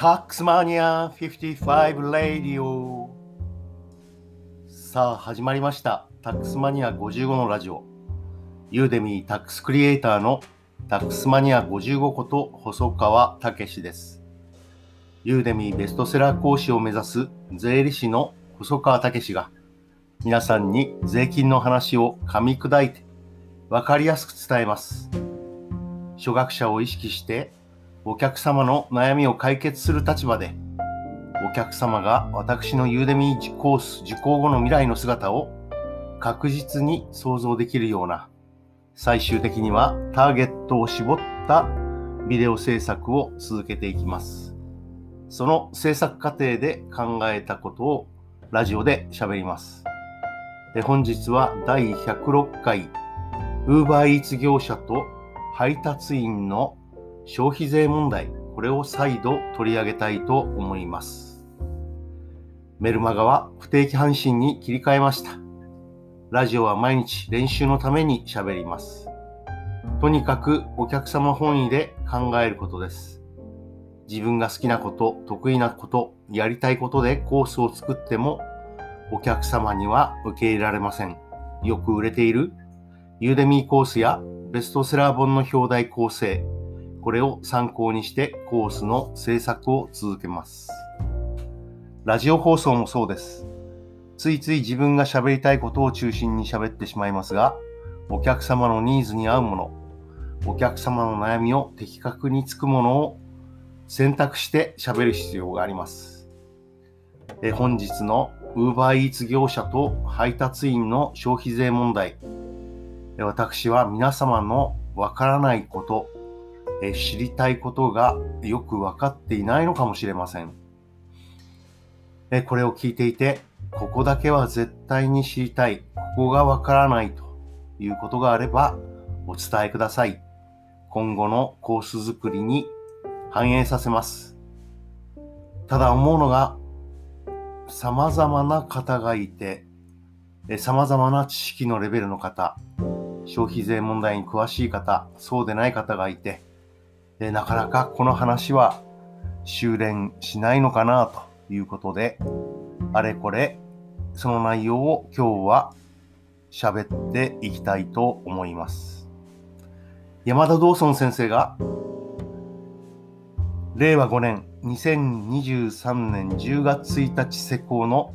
タックスマニア55レディオさあ始まりました。タックスマニア55のラジオ。ユーデミータックスクリエイターのタックスマニア55こと細川武です。ユーデミーベストセラー講師を目指す税理士の細川武が皆さんに税金の話を噛み砕いて分かりやすく伝えます。初学者を意識してお客様の悩みを解決する立場で、お客様が私のユーデミーコース受講後の未来の姿を確実に想像できるような、最終的にはターゲットを絞ったビデオ制作を続けていきます。その制作過程で考えたことをラジオで喋ります。で本日は第106回 UberEats 業者と配達員の消費税問題、これを再度取り上げたいと思います。メルマガは不定期配信に切り替えました。ラジオは毎日練習のために喋ります。とにかくお客様本位で考えることです。自分が好きなこと、得意なこと、やりたいことでコースを作ってもお客様には受け入れられません。よく売れているユーデミーコースやベストセラー本の表題構成、これを参考にしてコースの制作を続けます。ラジオ放送もそうです。ついつい自分が喋りたいことを中心に喋ってしまいますが、お客様のニーズに合うもの、お客様の悩みを的確につくものを選択して喋る必要があります。え本日の UberEats 業者と配達員の消費税問題。私は皆様のわからないこと、え知りたいことがよく分かっていないのかもしれません。えこれを聞いていて、ここだけは絶対に知りたい、ここが分からないということがあればお伝えください。今後のコース作りに反映させます。ただ思うのが、様々な方がいて、様々な知識のレベルの方、消費税問題に詳しい方、そうでない方がいて、でなかなかこの話は修練しないのかなということで、あれこれその内容を今日は喋っていきたいと思います。山田道尊先生が令和5年2023年10月1日施行の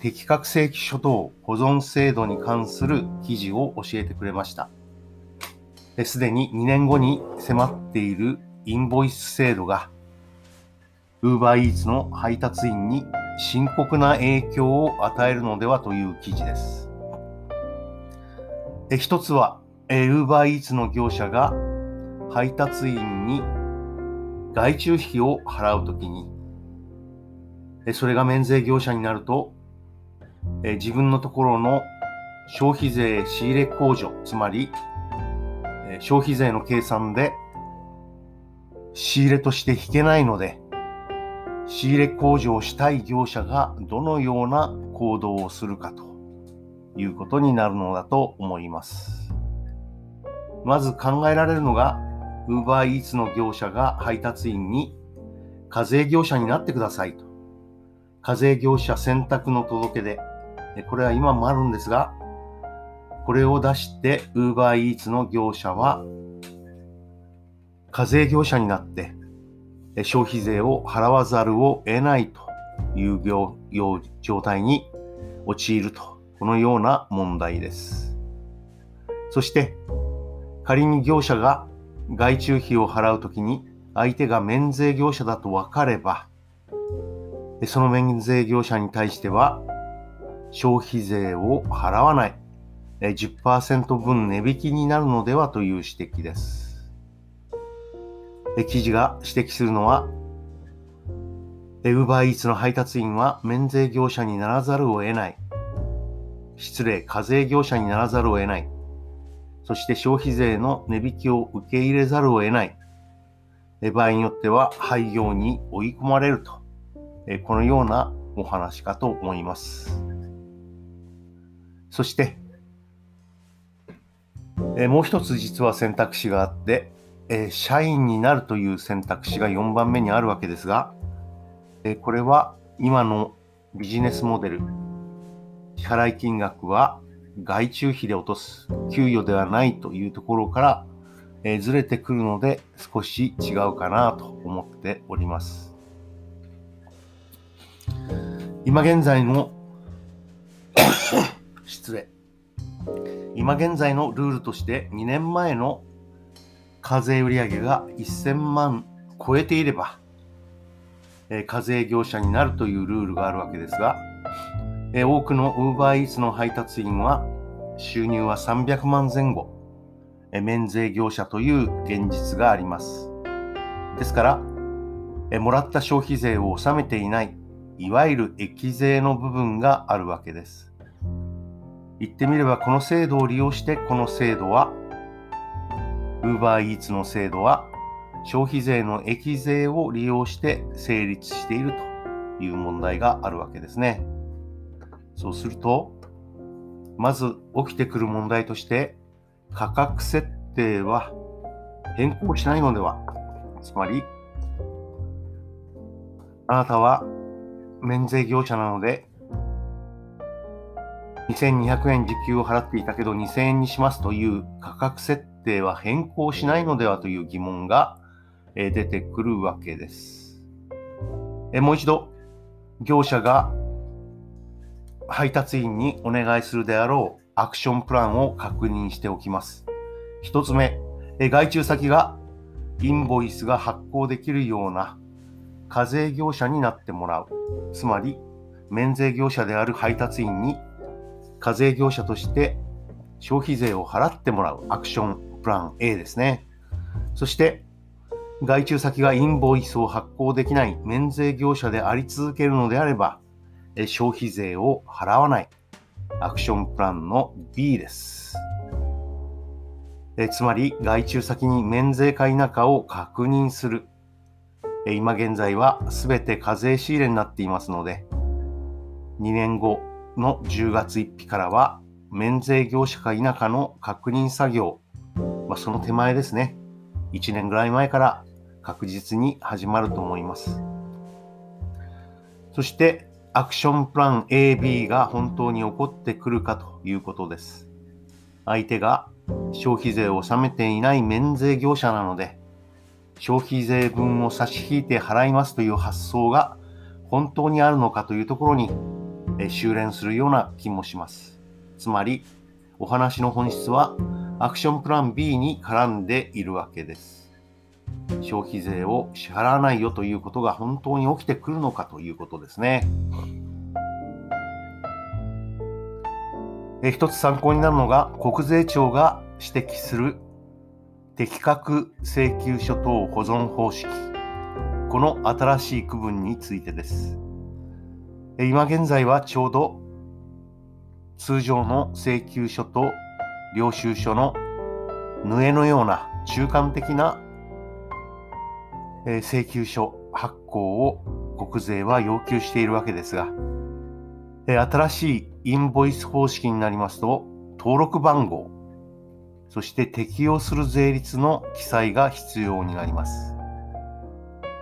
適格正規諸島保存制度に関する記事を教えてくれました。すでに2年後に迫っているインボイス制度が UberEats の配達員に深刻な影響を与えるのではという記事です。一つは UberEats の業者が配達員に外注費を払うときにそれが免税業者になると自分のところの消費税仕入れ控除つまり消費税の計算で仕入れとして引けないので、仕入れ工場をしたい業者がどのような行動をするかということになるのだと思います。まず考えられるのが、UberEats の業者が配達員に課税業者になってくださいと。課税業者選択の届け出。これは今もあるんですが、これを出して UberEats の業者は課税業者になって消費税を払わざるを得ないという業状態に陥ると、このような問題です。そして、仮に業者が外注費を払うときに相手が免税業者だと分かれば、その免税業者に対しては消費税を払わない10%分値引きになるのではという指摘です。記事が指摘するのは、ウーバーイーツの配達員は免税業者にならざるを得ない。失礼、課税業者にならざるを得ない。そして消費税の値引きを受け入れざるを得ない。場合によっては廃業に追い込まれると。このようなお話かと思います。そして、えもう一つ実は選択肢があって、えー、社員になるという選択肢が4番目にあるわけですが、えこれは今のビジネスモデル、支払い金額は外注費で落とす給与ではないというところから、えずれてくるので少し違うかなと思っております。今現在の 失礼。今現在のルールとして2年前の課税売上が1000万超えていれば、え課税業者になるというルールがあるわけですが、え多くの UberEats の配達員は収入は300万前後、え免税業者という現実があります。ですから、えもらった消費税を納めていない、いわゆる益税の部分があるわけです。言ってみればこの制度を利用してこの制度は UberEats の制度は消費税の益税を利用して成立しているという問題があるわけですね。そうすると、まず起きてくる問題として、価格設定は変更しないのではつまり、あなたは免税業者なので、2200円時給を払っていたけど2000円にしますという価格設定は変更しないのではという疑問が出てくるわけです。もう一度、業者が配達員にお願いするであろうアクションプランを確認しておきます。一つ目、外注先がインボイスが発行できるような課税業者になってもらう。つまり、免税業者である配達員に課税業者として消費税を払ってもらうアクションプラン A ですね。そして、外注先がインボイスを発行できない免税業者であり続けるのであれば、消費税を払わないアクションプランの B です。えつまり、外注先に免税か否かを確認する。今現在は全て課税仕入れになっていますので、2年後の10月1日からは、免税業者か否かの確認作業、まあ、その手前ですね。1年ぐらい前から確実に始まると思います。そして、アクションプラン AB が本当に起こってくるかということです。相手が消費税を納めていない免税業者なので、消費税分を差し引いて払いますという発想が本当にあるのかというところに修練するような気もします。つまり、お話の本質はアクションプラン B に絡んでいるわけです。消費税を支払わないよということが本当に起きてくるのかということですね。え一つ参考になるのが国税庁が指摘する適格請求書等保存方式この新しい区分についてです今現在はちょうど通常の請求書と領収書の縫えのような中間的な請求書発行を国税は要求しているわけですが、新しいインボイス方式になりますと、登録番号、そして適用する税率の記載が必要になります。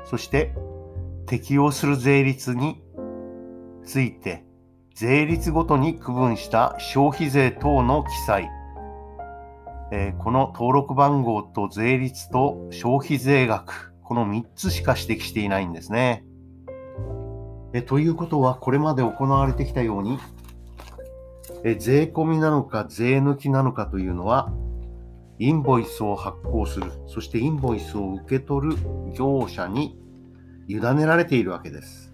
そして、適用する税率について、税率ごとに区分した消費税等の記載、えこの登録番号と税率と消費税額、この3つしか指摘していないんですね。えということは、これまで行われてきたように、え税込みなのか税抜きなのかというのは、インボイスを発行する、そしてインボイスを受け取る業者に委ねられているわけです。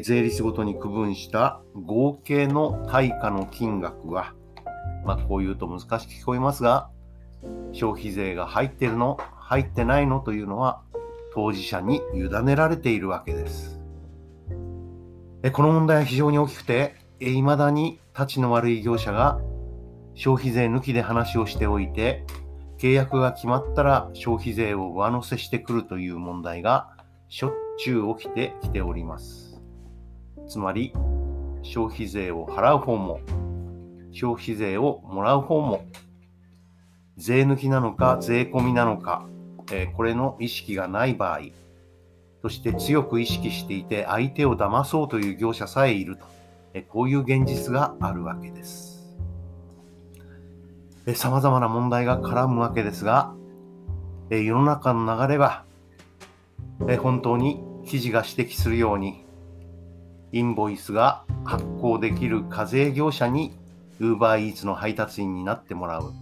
税率ごとに区分した合計の対価の金額は、まあ、こう言うと難しく聞こえますが、消費税が入ってるの入ってないのというのは当事者に委ねられているわけです。この問題は非常に大きくて、いまだに立ちの悪い業者が消費税抜きで話をしておいて、契約が決まったら消費税を上乗せしてくるという問題がしょっちゅう起きてきております。つまり、消費税を払う方も、消費税をもらう方も、税抜きなのか税込みなのか、えこれの意識がない場合、そして強く意識していて相手を騙そうという業者さえいると、えこういう現実があるわけです。様々な問題が絡むわけですが、世の中の流れは本当に記事が指摘するようにインボイスが発行できる課税業者に UberEats の配達員になってもらう。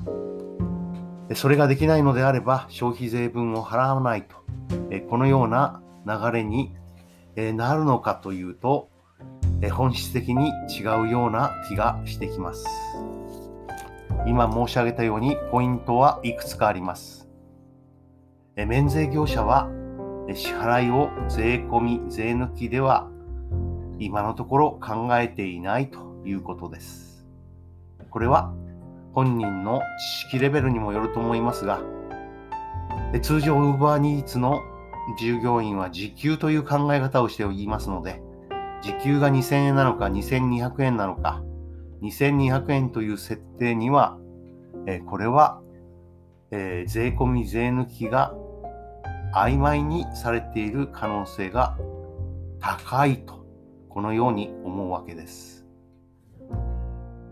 それができないのであれば消費税分を払わないと。このような流れになるのかというと、本質的に違うような気がしてきます。今申し上げたようにポイントはいくつかあります。免税業者は支払いを税込み、税抜きでは今のところ考えていないということです。これは本人の知識レベルにもよると思いますが、通常 UberEats の従業員は時給という考え方をしておりますので、時給が2000円なのか2200円なのか、2200円という設定には、えこれは、え、税込み税抜きが曖昧にされている可能性が高いと、このように思うわけです。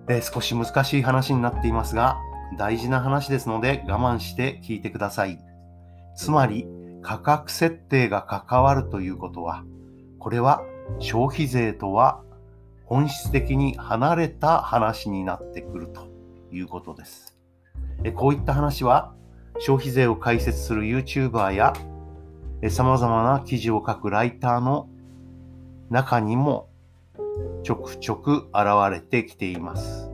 え少し難しい話になっていますが、大事な話ですので我慢して聞いてください。つまり、価格設定が関わるということは、これは消費税とは本質的に離れた話になってくるということです。こういった話は消費税を解説する YouTuber や様々な記事を書くライターの中にもちょくちょく現れてきています。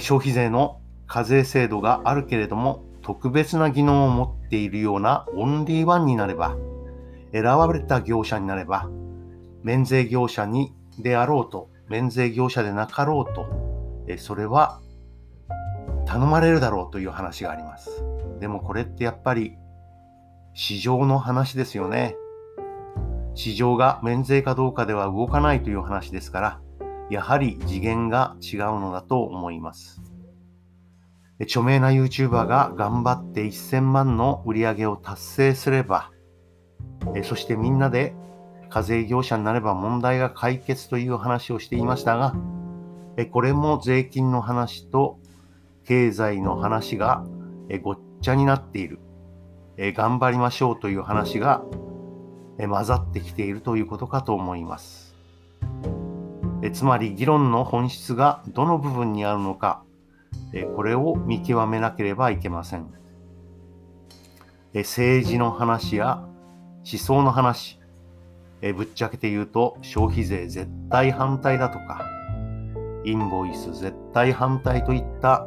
消費税の課税制度があるけれども特別な技能を持っているようなオンリーワンになれば、選ばれた業者になれば、免税業者にであろうと、免税業者でなかろうと、それは頼まれるだろうという話があります。でもこれってやっぱり市場の話ですよね。市場が免税かどうかでは動かないという話ですから、やはり次元が違うのだと思います。著名な YouTuber が頑張って1000万の売り上げを達成すれば、そしてみんなで課税業者になれば問題が解決という話をしていましたが、これも税金の話と経済の話がごっちゃになっている。頑張りましょうという話が混ざってきているということかと思います。つまり議論の本質がどの部分にあるのか、これを見極めなければいけません。政治の話や思想の話、ぶっちゃけて言うと消費税絶対反対だとか、インボイス絶対反対といった、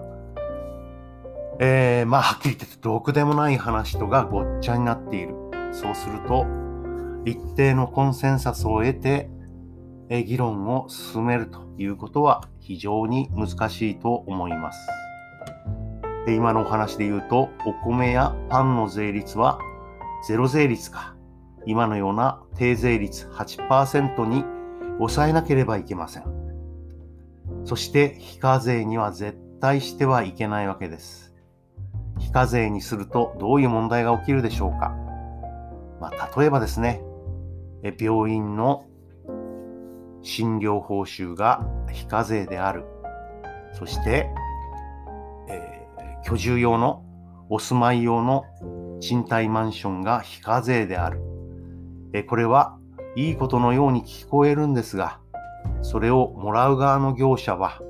えー、まあはっきり言ってどくでもない話とがごっちゃになっている。そうすると、一定のコンセンサスを得て、議論を進めるということは非常に難しいと思います。で今のお話で言うと、お米やパンの税率はゼロ税率か、今のような低税率8%に抑えなければいけません。そして非課税には絶対してはいけないわけです。非課税にするとどういう問題が起きるでしょうか。まあ、例えばですね、病院の診療報酬が非課税である。そして、えー、居住用のお住まい用の賃貸マンションが非課税である。えこれはいいことのように聞こえるんですが、それをもらう側の業者は、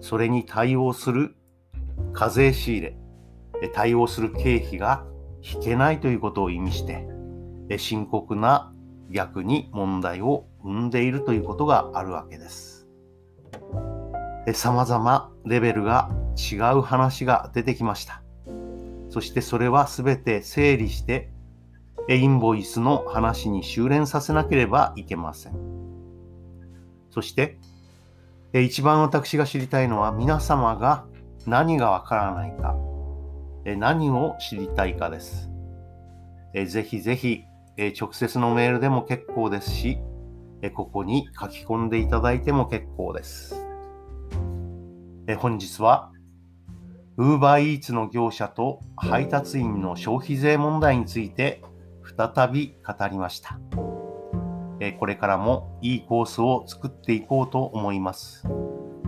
それに対応する課税仕入れ、対応する経費が引けないということを意味して、深刻な逆に問題を生んでいるということがあるわけです。様々レベルが違う話が出てきました。そしてそれは全て整理してインボイスの話に修練させなければいけません。そして一番私が知りたいのは皆様が何がわからないか、何を知りたいかです。ぜひぜひえ直接のメールでも結構ですし、えここに書き込んでいただいても結構です。え本日は UberEats の業者と配達員の消費税問題について再び語りました。えこれからもいいコースを作っていこうと思います。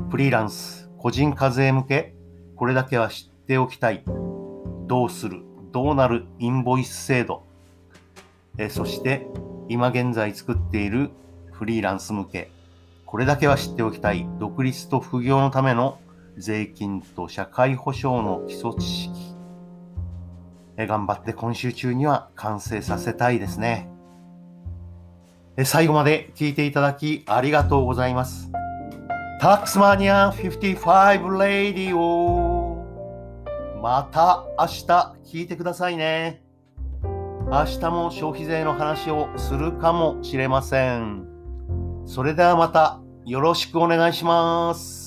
フリーランス、個人課税向け、これだけは知っておきたい。どうする、どうなるインボイス制度。えそして、今現在作っているフリーランス向け、これだけは知っておきたい。独立と副業のための税金と社会保障の基礎知識。え頑張って今週中には完成させたいですね。え最後まで聞いていただきありがとうございます。タックスマニア55レディオまた明日聞いてくださいね。明日も消費税の話をするかもしれません。それではまたよろしくお願いします。